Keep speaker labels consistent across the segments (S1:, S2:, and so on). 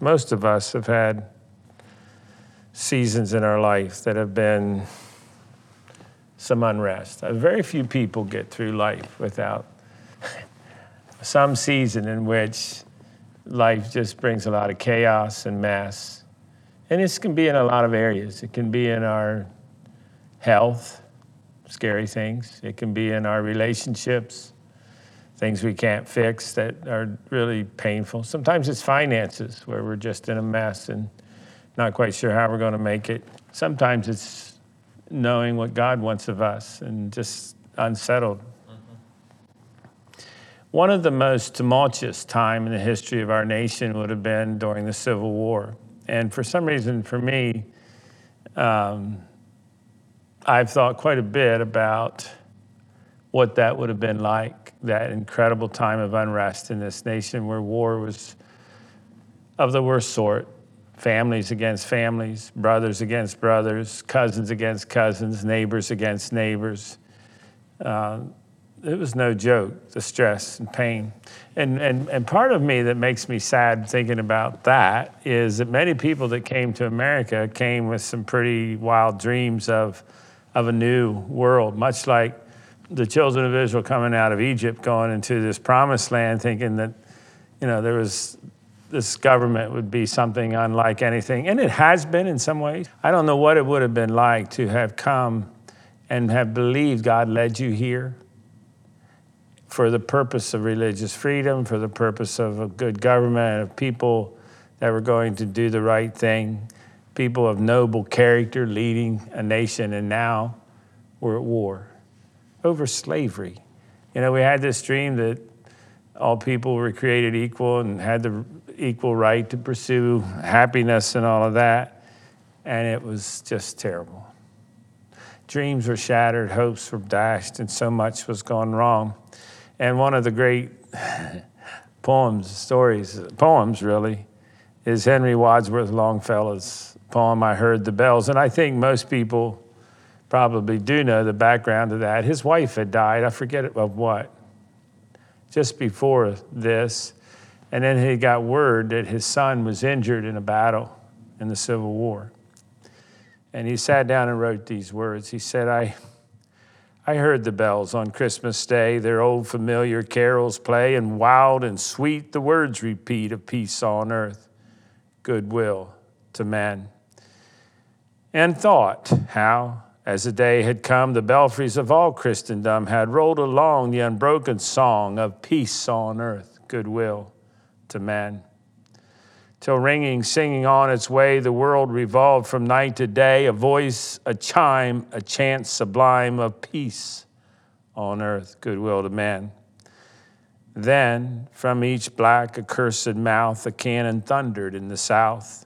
S1: most of us have had seasons in our life that have been some unrest. Uh, Very few people get through life without some season in which life just brings a lot of chaos and mess. And this can be in a lot of areas. It can be in our health, scary things. It can be in our relationships, things we can't fix that are really painful. Sometimes it's finances where we're just in a mess and not quite sure how we're going to make it. Sometimes it's knowing what God wants of us and just unsettled. One of the most tumultuous time in the history of our nation would have been during the Civil War. And for some reason, for me, um, I've thought quite a bit about what that would have been like, that incredible time of unrest in this nation where war was of the worst sort families against families, brothers against brothers, cousins against cousins, neighbors against neighbors. Uh, it was no joke, the stress and pain. And, and, and part of me that makes me sad thinking about that is that many people that came to America came with some pretty wild dreams of, of a new world, much like the children of Israel coming out of Egypt, going into this promised land, thinking that, you know, there was this government would be something unlike anything. And it has been in some ways. I don't know what it would have been like to have come and have believed God led you here for the purpose of religious freedom, for the purpose of a good government, of people that were going to do the right thing, people of noble character leading a nation, and now we're at war over slavery. You know, we had this dream that all people were created equal and had the equal right to pursue happiness and all of that, and it was just terrible. Dreams were shattered, hopes were dashed, and so much was gone wrong. And one of the great poems, stories, poems really, is Henry Wadsworth Longfellow's poem, I Heard the Bells. And I think most people probably do know the background to that. His wife had died, I forget of what, just before this. And then he got word that his son was injured in a battle in the Civil War. And he sat down and wrote these words. He said, I, I heard the bells on Christmas Day, their old familiar carols play, and wild and sweet the words repeat of peace on earth, goodwill to men. And thought how, as the day had come, the belfries of all Christendom had rolled along the unbroken song of peace on earth, goodwill to men. Till ringing, singing on its way, the world revolved from night to day, a voice, a chime, a chant sublime of peace on earth, goodwill to men. Then from each black accursed mouth a cannon thundered in the south,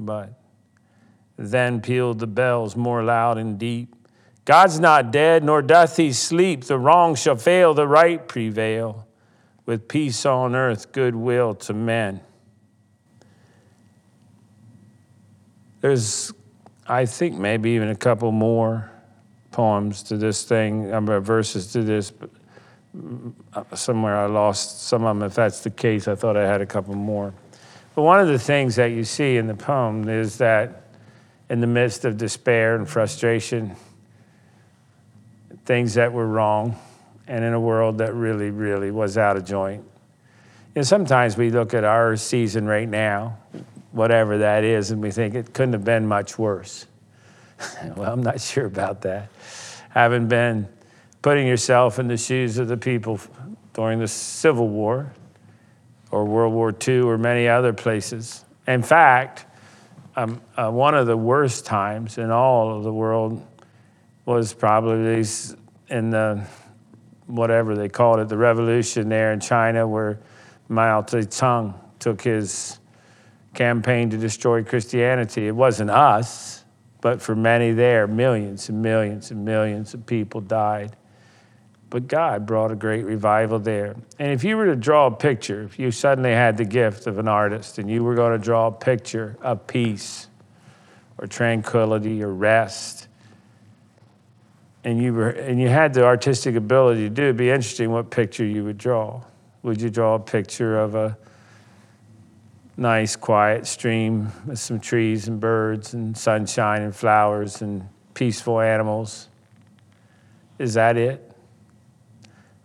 S1: But then pealed the bells more loud and deep. God's not dead, nor doth he sleep. The wrong shall fail, the right prevail with peace on earth, goodwill to men. There's, I think, maybe even a couple more poems to this thing, um, verses to this, but uh, somewhere I lost some of them. If that's the case, I thought I had a couple more. But one of the things that you see in the poem is that in the midst of despair and frustration, things that were wrong, and in a world that really, really was out of joint. And sometimes we look at our season right now, whatever that is, and we think it couldn't have been much worse. well, I'm not sure about that. Having been putting yourself in the shoes of the people during the Civil War or World War II or many other places. In fact, um, uh, one of the worst times in all of the world was probably in the whatever they called it, the revolution there in China, where Mao Zedong took his campaign to destroy Christianity. It wasn't us, but for many there, millions and millions and millions of people died. But God brought a great revival there. And if you were to draw a picture, if you suddenly had the gift of an artist and you were going to draw a picture of peace or tranquility or rest, and you, were, and you had the artistic ability to do it, it'd be interesting what picture you would draw. Would you draw a picture of a nice, quiet stream with some trees and birds and sunshine and flowers and peaceful animals? Is that it?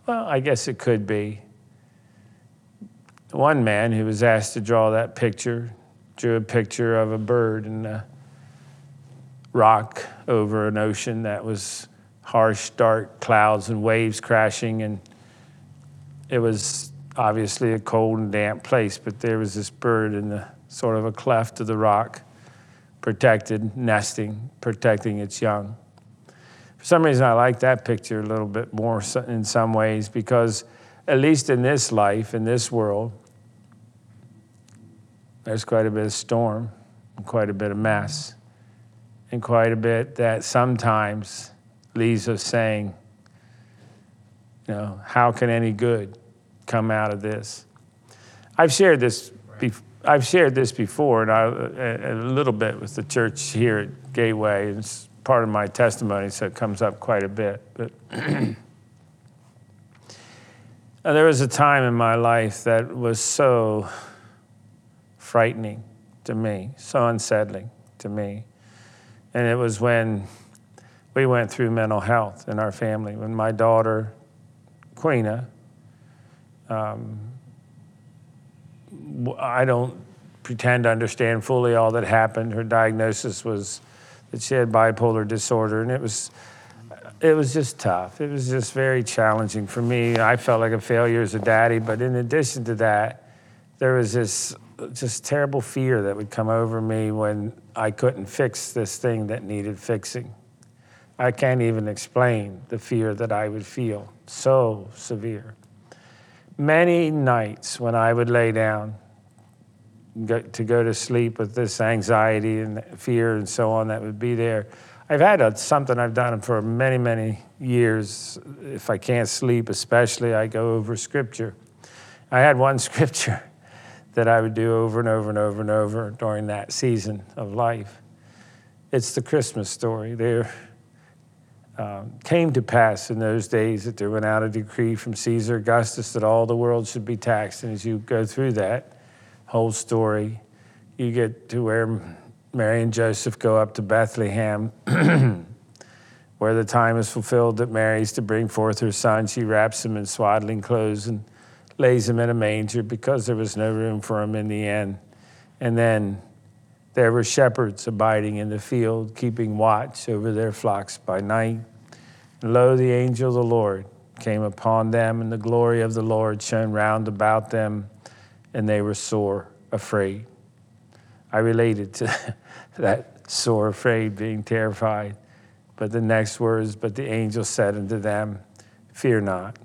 S1: Well, I guess it could be. One man who was asked to draw that picture drew a picture of a bird and a rock over an ocean that was harsh, dark clouds and waves crashing. And it was obviously a cold and damp place, but there was this bird in the sort of a cleft of the rock, protected, nesting, protecting its young. Some reason, I like that picture a little bit more in some ways because, at least in this life, in this world, there's quite a bit of storm, and quite a bit of mess, and quite a bit that sometimes leaves us saying, you know, how can any good come out of this? I've shared this. I've shared this before, and I, a, a little bit with the church here at Gateway. It's part of my testimony, so it comes up quite a bit. But there was a time in my life that was so frightening to me, so unsettling to me, and it was when we went through mental health in our family. When my daughter, Queena, um, I don't pretend to understand fully all that happened. Her diagnosis was that she had bipolar disorder, and it was it was just tough. It was just very challenging for me. I felt like a failure as a daddy, but in addition to that, there was this just terrible fear that would come over me when I couldn't fix this thing that needed fixing. I can't even explain the fear that I would feel, so severe. Many nights when I would lay down go, to go to sleep with this anxiety and fear and so on that would be there, I've had a, something I've done for many, many years. If I can't sleep, especially, I go over scripture. I had one scripture that I would do over and over and over and over during that season of life. It's the Christmas story. There um, came to pass in those days that there went out a decree from Caesar Augustus that all the world should be taxed. And as you go through that whole story, you get to where Mary and Joseph go up to Bethlehem, where the time is fulfilled that Mary's to bring forth her son. She wraps him in swaddling clothes and lays him in a manger because there was no room for him in the inn. And then there were shepherds abiding in the field, keeping watch over their flocks by night. And lo, the angel of the Lord came upon them, and the glory of the Lord shone round about them, and they were sore afraid. I related to that sore afraid, being terrified. But the next words, but the angel said unto them, Fear not.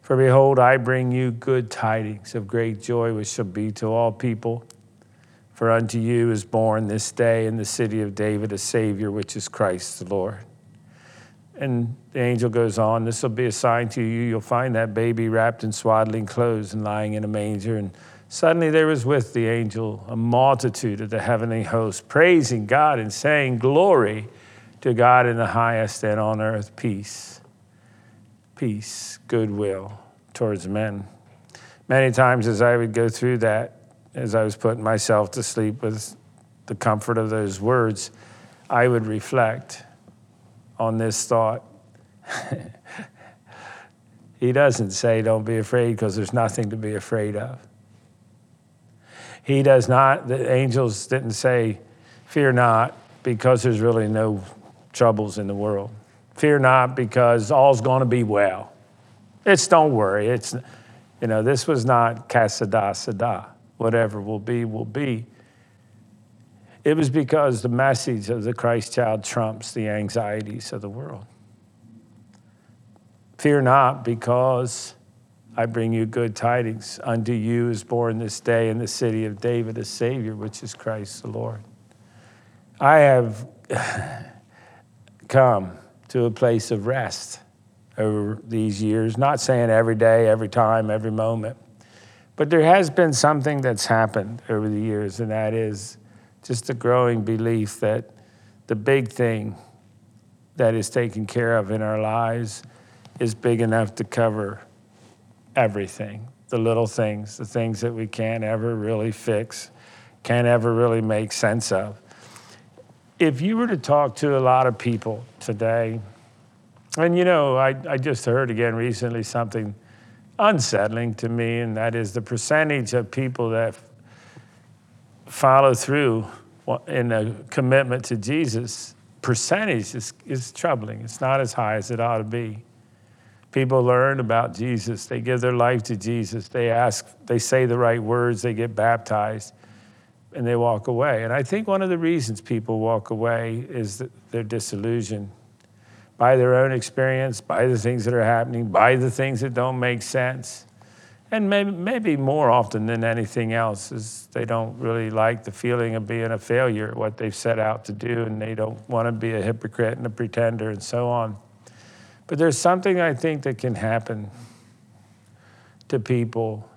S1: For behold, I bring you good tidings of great joy, which shall be to all people. For unto you is born this day in the city of David a Savior, which is Christ the Lord. And the angel goes on, This will be a sign to you. You'll find that baby wrapped in swaddling clothes and lying in a manger. And suddenly there was with the angel a multitude of the heavenly host, praising God and saying, Glory to God in the highest, and on earth peace. Peace, goodwill towards men. Many times as I would go through that, as I was putting myself to sleep with the comfort of those words, I would reflect on this thought. he doesn't say, Don't be afraid, because there's nothing to be afraid of. He does not, the angels didn't say, Fear not, because there's really no troubles in the world. Fear not, because all's going to be well. It's don't worry. It's, you know, this was not que sera sera whatever will be, will be. It was because the message of the Christ child trumps the anxieties of the world. Fear not, because I bring you good tidings. Unto you is born this day in the city of David a Savior, which is Christ the Lord. I have come to a place of rest over these years, not saying every day, every time, every moment, but there has been something that's happened over the years, and that is just a growing belief that the big thing that is taken care of in our lives is big enough to cover everything the little things, the things that we can't ever really fix, can't ever really make sense of. If you were to talk to a lot of people today, and you know, I, I just heard again recently something unsettling to me, and that is the percentage of people that follow through in a commitment to Jesus. Percentage is, is troubling. It's not as high as it ought to be. People learn about Jesus, they give their life to Jesus, they ask, they say the right words, they get baptized, and they walk away. And I think one of the reasons people walk away is that they're disillusioned by their own experience, by the things that are happening, by the things that don't make sense. And maybe, maybe more often than anything else is they don't really like the feeling of being a failure at what they've set out to do, and they don't want to be a hypocrite and a pretender and so on. But there's something I think that can happen to people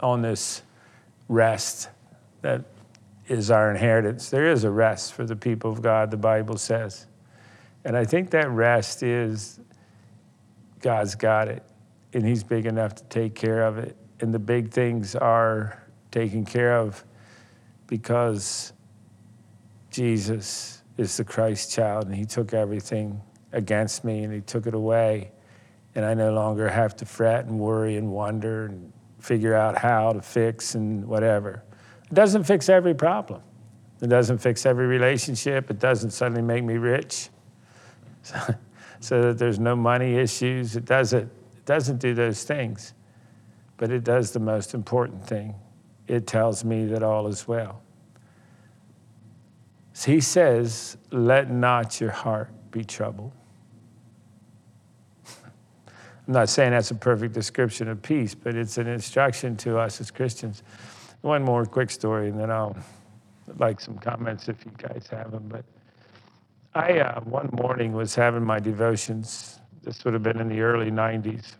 S1: on this rest that is our inheritance. There is a rest for the people of God, the Bible says. And I think that rest is God's got it, and He's big enough to take care of it. And the big things are taken care of because Jesus is the Christ child, and He took everything against me and He took it away. And I no longer have to fret and worry and wonder and figure out how to fix and whatever. It doesn't fix every problem. It doesn't fix every relationship. It doesn't suddenly make me rich so, so that there's no money issues. It doesn't, it doesn't do those things, but it does the most important thing. It tells me that all is well. So he says, Let not your heart be troubled. I'm not saying that's a perfect description of peace, but it's an instruction to us as Christians. One more quick story, and then I'll like some comments if you guys have them. But I uh, one morning was having my devotions. This would have been in the early 90s.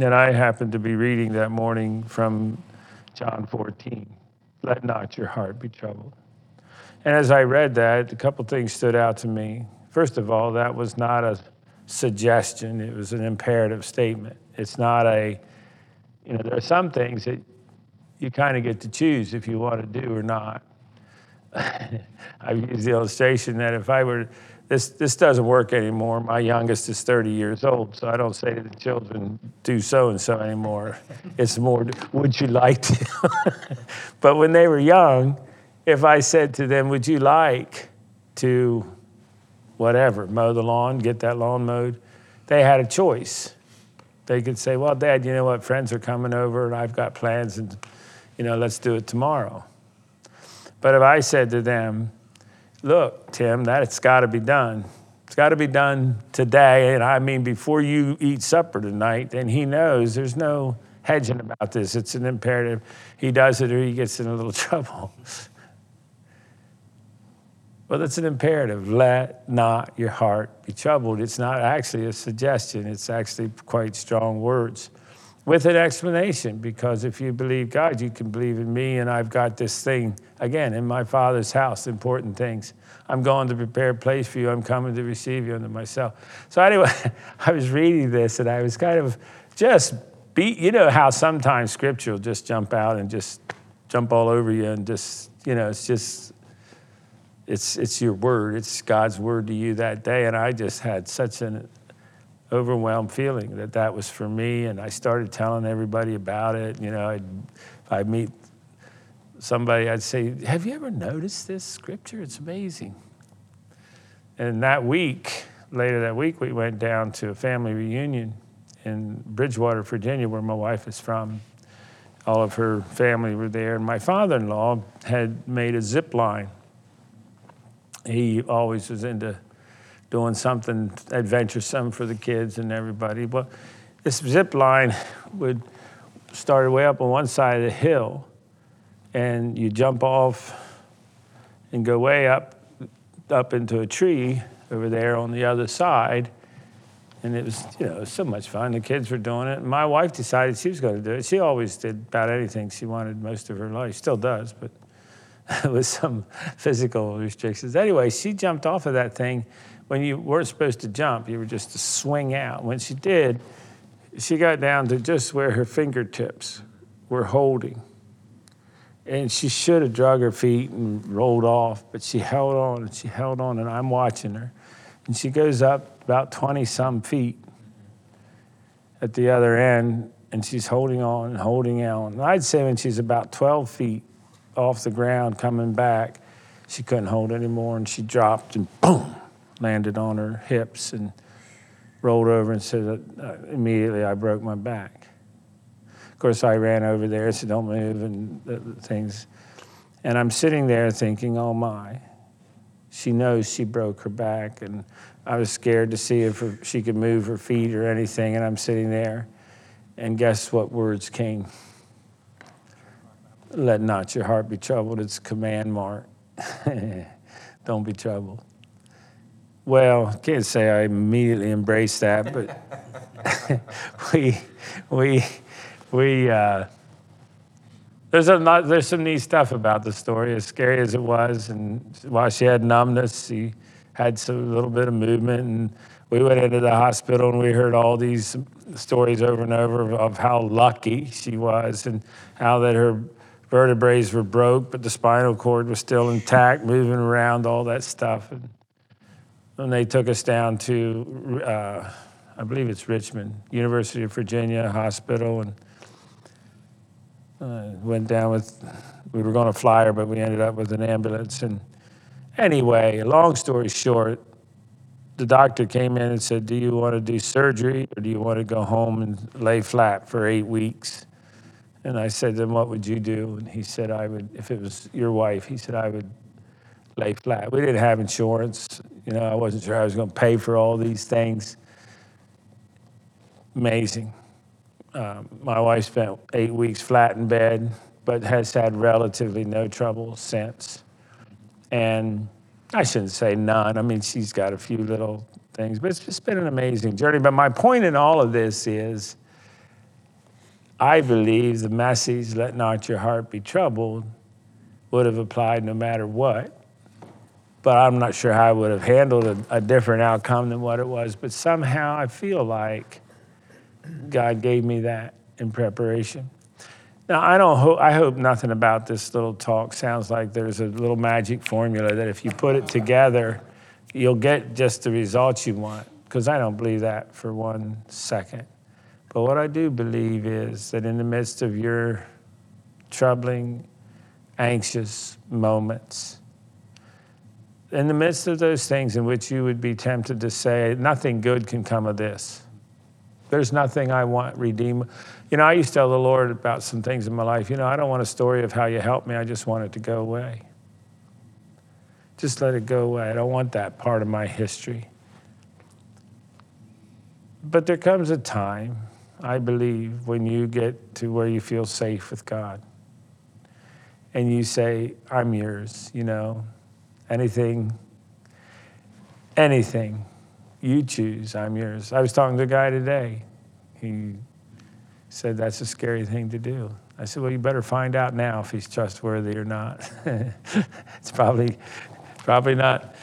S1: And I happened to be reading that morning from John 14 Let not your heart be troubled. And as I read that, a couple things stood out to me. First of all, that was not a suggestion, it was an imperative statement. It's not a, you know, there are some things that you kind of get to choose if you want to do or not. I've used the illustration that if I were, this, this doesn't work anymore. My youngest is 30 years old, so I don't say to the children, do so and so anymore. It's more, would you like to? but when they were young, if I said to them, would you like to, whatever, mow the lawn, get that lawn mowed, they had a choice. They could say, well, Dad, you know what? Friends are coming over and I've got plans and, you know, let's do it tomorrow. But if I said to them, look, Tim, that's got to be done. It's got to be done today. And I mean, before you eat supper tonight, and he knows there's no hedging about this. It's an imperative. He does it or he gets in a little trouble. well, it's an imperative. Let not your heart be troubled. It's not actually a suggestion, it's actually quite strong words with an explanation because if you believe God, you can believe in me, and I've got this thing again in my Father's house, important things. I'm going to prepare a place for you. I'm coming to receive you unto myself. So, anyway, I was reading this and I was kind of just be, you know, how sometimes scripture will just jump out and just jump all over you and just, you know, it's just, it's, it's your word. It's God's word to you that day. And I just had such an overwhelmed feeling that that was for me. And I started telling everybody about it. You know, I'd, I'd meet somebody, I'd say, Have you ever noticed this scripture? It's amazing. And that week, later that week, we went down to a family reunion in Bridgewater, Virginia, where my wife is from. All of her family were there, and my father in law had made a zip line. He always was into doing something adventuresome for the kids and everybody. Well, this zip line would start way up on one side of the hill, and you jump off and go way up up into a tree over there on the other side. And it was, you know, was so much fun. The kids were doing it. My wife decided she was going to do it. She always did about anything she wanted most of her life. Still does, but with some physical restrictions. Anyway, she jumped off of that thing. When you weren't supposed to jump, you were just to swing out. When she did, she got down to just where her fingertips were holding. And she should have drug her feet and rolled off, but she held on and she held on, and I'm watching her. And she goes up about 20 some feet at the other end, and she's holding on and holding on. And I'd say when she's about 12 feet off the ground coming back, she couldn't hold anymore, and she dropped and boom, landed on her hips and rolled over and said, uh, immediately I broke my back. Of course, I ran over there, said, don't move, and the, the things. And I'm sitting there thinking, oh my, she knows she broke her back. And I was scared to see if her, she could move her feet or anything. And I'm sitting there. And guess what words came? Let not your heart be troubled. It's command mark. Don't be troubled. Well, can't say I immediately embraced that, but we, we, we, uh, there's a lot, there's some neat stuff about the story, as scary as it was. And while she had numbness, she had some little bit of movement. And we went into the hospital and we heard all these stories over and over of, of how lucky she was and how that her vertebrae were broke, but the spinal cord was still intact, moving around, all that stuff. And, and they took us down to, uh, I believe it's Richmond, University of Virginia Hospital, and uh, went down with, we were going to fly her, but we ended up with an ambulance. And anyway, long story short, the doctor came in and said, Do you want to do surgery or do you want to go home and lay flat for eight weeks? And I said, Then what would you do? And he said, I would, if it was your wife, he said, I would lay flat. We didn't have insurance. You know, I wasn't sure I was going to pay for all these things. Amazing. Um, my wife spent eight weeks flat in bed, but has had relatively no trouble since. And I shouldn't say none. I mean, she's got a few little things, but it's just been an amazing journey. But my point in all of this is I believe the message, let not your heart be troubled, would have applied no matter what but I'm not sure how I would have handled a, a, different outcome than what it was. But somehow I feel like God gave me that in preparation. Now I don't hope I hope nothing about this little talk sounds like there's a little magic formula that if you put it together, you'll get just the results you want. Because I don't believe that for one second. But what I do believe is that in the midst of your troubling, anxious moments, in the midst of those things in which you would be tempted to say, nothing good can come of this. There's nothing I want redeem. You know, I used to tell the Lord about some things in my life. You know, I don't want a story of how you helped me. I just want it to go away. Just let it go away. I don't want that part of my history. But there comes a time, I believe, when you get to where you feel safe with God. And you say, I'm yours, you know, anything, anything you choose, I'm yours. I was talking to a guy today. He said that's a scary thing to do. I said, well, you better find out now if he's trustworthy or not. it's probably, probably not.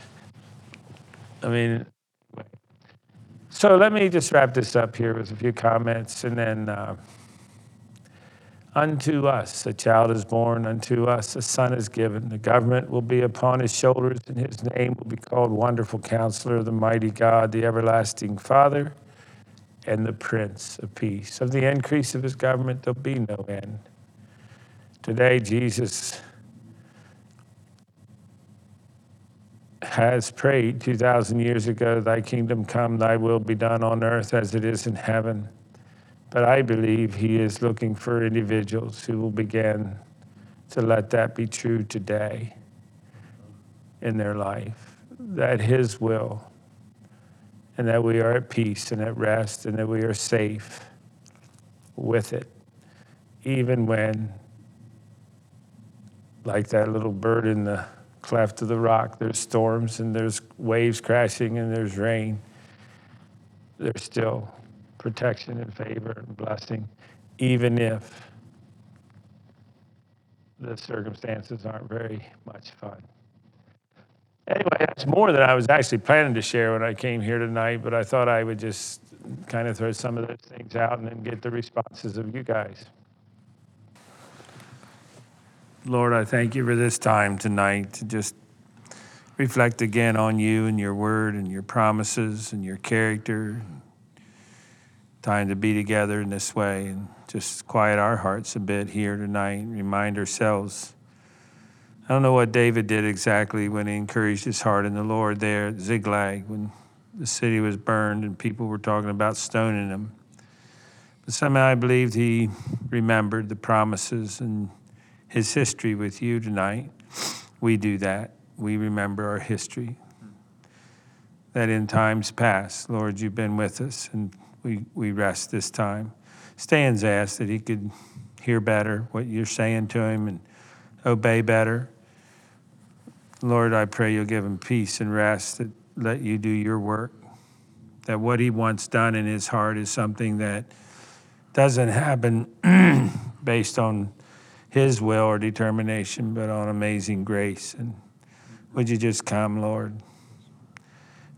S1: I mean, so let me just wrap this up here with a few comments and then. Uh, Unto us a child is born, unto us a son is given. The government will be upon his shoulders, and his name will be called Wonderful Counselor, the Mighty God, the Everlasting Father, and the Prince of Peace. Of the increase of his government, there'll be no end. Today, Jesus has prayed 2,000 years ago, Thy kingdom come, Thy will be done on earth as it is in heaven. But I believe he is looking for individuals who will begin to let that be true today in their life, that his will and that we are at peace and at rest and that we are safe with it, even when, like that little bird in the cleft of the rock, there's storms and there's waves crashing and there's rain. There's still protection and favor and blessing, even if the circumstances aren't very much fun. Anyway, that's more than I was actually planning to share when I came here tonight, but I thought I would just kind of throw some of those things out and then get the responses of you guys. Lord, I thank you for this time tonight to just reflect again on you and your word and your promises and your character. Time to be together in this way and just quiet our hearts a bit here tonight and remind ourselves. I don't know what David did exactly when he encouraged his heart in the Lord there at Ziklag when the city was burned and people were talking about stoning him. But somehow I believed he remembered the promises and his history with you tonight. We do that. We remember our history. That in times past, Lord, you've been with us and we, we rest this time. Stan's asked that he could hear better what you're saying to him and obey better. Lord, I pray you'll give him peace and rest, that let you do your work, that what he wants done in his heart is something that doesn't happen based on his will or determination, but on amazing grace. And would you just come, Lord?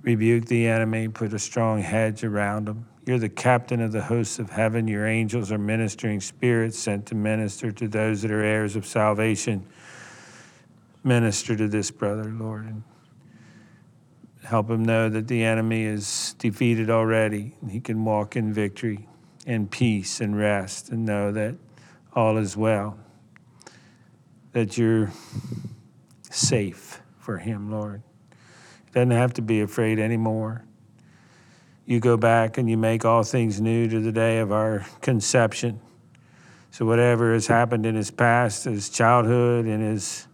S1: Rebuke the enemy, put a strong hedge around him. You're the captain of the hosts of heaven. Your angels are ministering spirits sent to minister to those that are heirs of salvation. Minister to this brother, Lord, and help him know that the enemy is defeated already. He can walk in victory and peace and rest and know that all is well, that you're safe for him, Lord. He doesn't have to be afraid anymore you go back and you make all things new to the day of our conception. So, whatever has happened in his past, his childhood, in his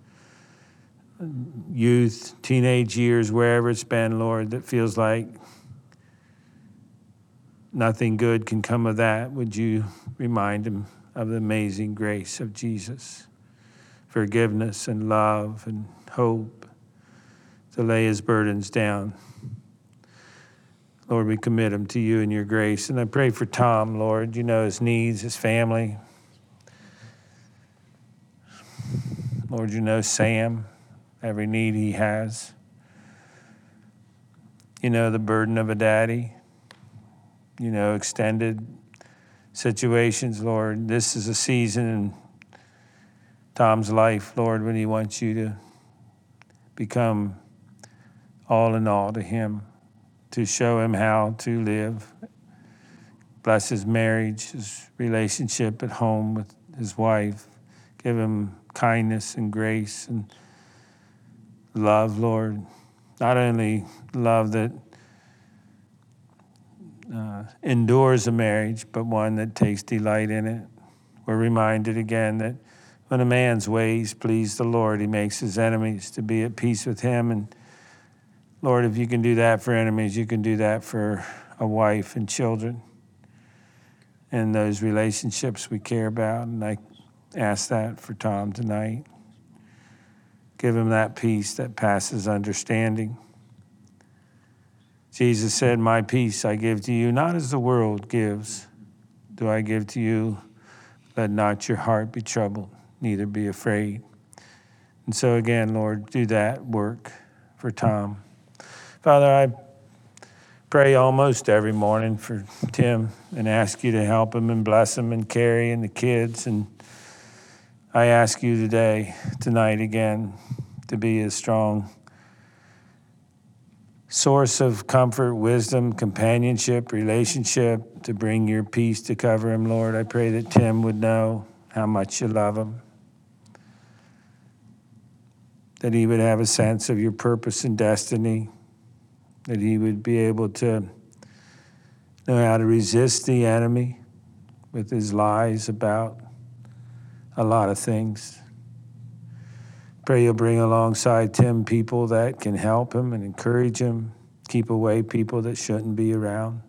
S1: youth, teenage years, wherever it's been, Lord, that feels like nothing good can come of that, would you remind him of the amazing grace of Jesus? Forgiveness and love and hope to lay his burdens down. Lord, we commit him to you and your grace. And I pray for Tom, Lord. You know his needs, his family. Lord, you know Sam, every need he has. You know the burden of a daddy. You know extended situations, Lord. This is a season Tom's life, Lord, when he wants you to become all in all to him to show him how to live. Bless his marriage, his relationship at home with his wife. Give him kindness and grace and love, Lord. Not only love that uh, endures a marriage, but one that takes delight in it. We're reminded again that when a man's ways please the Lord, he makes his enemies to be at peace with him and Lord, if you can do that for enemies, you can do that for a wife and children and those relationships we care about. And I ask that for Tom tonight. Give him that peace that passes understanding. Jesus said, My peace I give to you, not as the world gives, do I give to you. Let not your heart be troubled, neither be afraid. And so, again, Lord, do that work for Tom. Father, I pray almost every morning for Tim and ask you to help him and bless him and Carrie and the kids. And I ask you today, tonight again, to be a strong source of comfort, wisdom, companionship, relationship, to bring your peace to cover him, Lord. I pray that Tim would know how much you love him, that he would have a sense of your purpose and destiny that he would be able to know how to resist the enemy with his lies about a lot of things. Pray you'll bring alongside Tim people that can help him and encourage him, keep away people that shouldn't be around.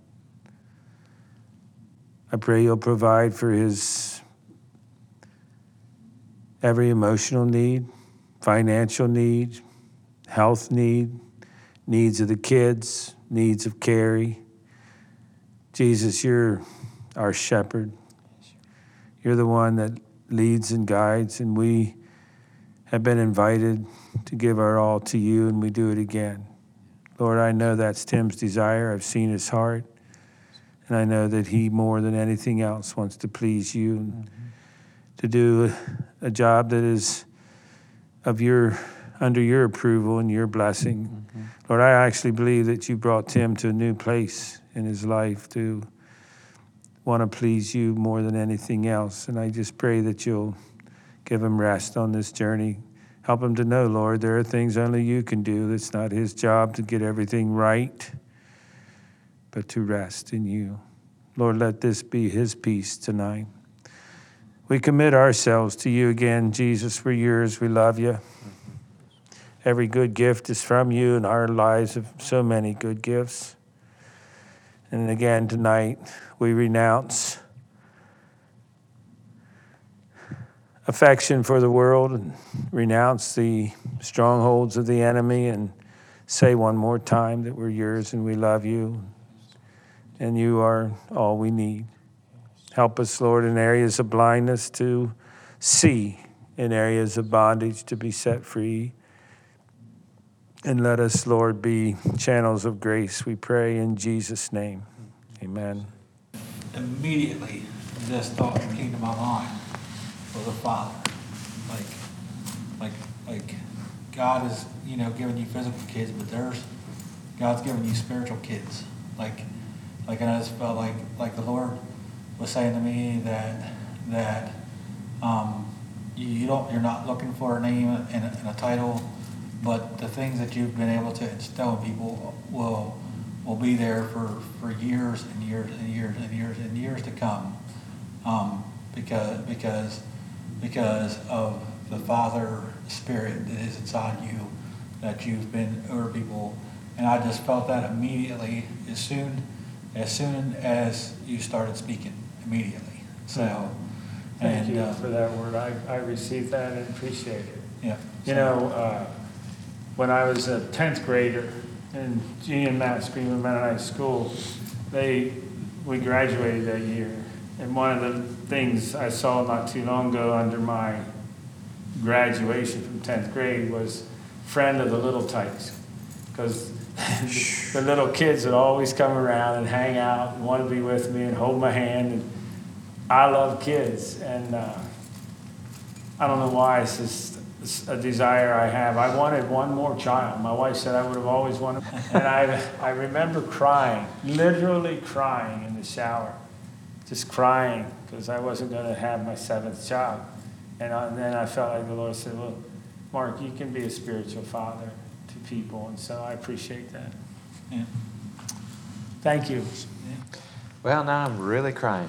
S1: I pray you'll provide for his every emotional need, financial need, health need, needs of the kids, needs of Carrie. Jesus, you're our shepherd. You're the one that leads and guides, and we have been invited to give our all to you, and we do it again. Lord, I know that's Tim's desire. I've seen his heart, and I know that he, more than anything else, wants to please you and mm-hmm. to do a job that is of your under your approval and your blessing. Mm-hmm. Lord, I actually believe that you brought Tim to a new place in his life to want to please you more than anything else. And I just pray that you'll give him rest on this journey. Help him to know, Lord, there are things only you can do. It's not his job to get everything right, but to rest in you. Lord, let this be his peace tonight. We commit ourselves to you again, Jesus. We're yours. We love you. Every good gift is from you, and our lives have so many good gifts. And again, tonight, we renounce affection for the world and renounce the strongholds of the enemy and say one more time that we're yours and we love you and you are all we need. Help us, Lord, in areas of blindness to see, in areas of bondage to be set free. And let us, Lord, be channels of grace, we pray in Jesus' name. Amen.
S2: Immediately, this thought came to my mind for the Father. Like, like, like, God is, you know, giving you physical kids, but there's, God's giving you spiritual kids. Like, like, and I just felt like, like the Lord was saying to me that, that, um, you, don't, you're not looking for a name and a, and a title but the things that you've been able to instill in people will will be there for, for years and years and years and years and years to come. Um, because because because of the Father Spirit that is inside you that you've been over people. And I just felt that immediately as soon as soon as you started speaking immediately so.
S1: Thank and, you uh, for that word. I, I received that and appreciate it.
S2: Yeah.
S1: You know, uh, when I was a 10th grader in G and Matt Screaming Mennonite School, they, we graduated that year. And one of the things I saw not too long ago under my graduation from 10th grade was friend of the little tykes. Because the little kids would always come around and hang out and want to be with me and hold my hand. And I love kids. And uh, I don't know why, it's just a desire I have. I wanted one more child. My wife said I would have always wanted, and I, I remember crying, literally crying in the shower, just crying because I wasn't going to have my seventh child. And, I, and then I felt like the Lord said, "Well, Mark, you can be a spiritual father to people," and so I appreciate that. Yeah. Thank you.
S3: Well, now I'm really crying.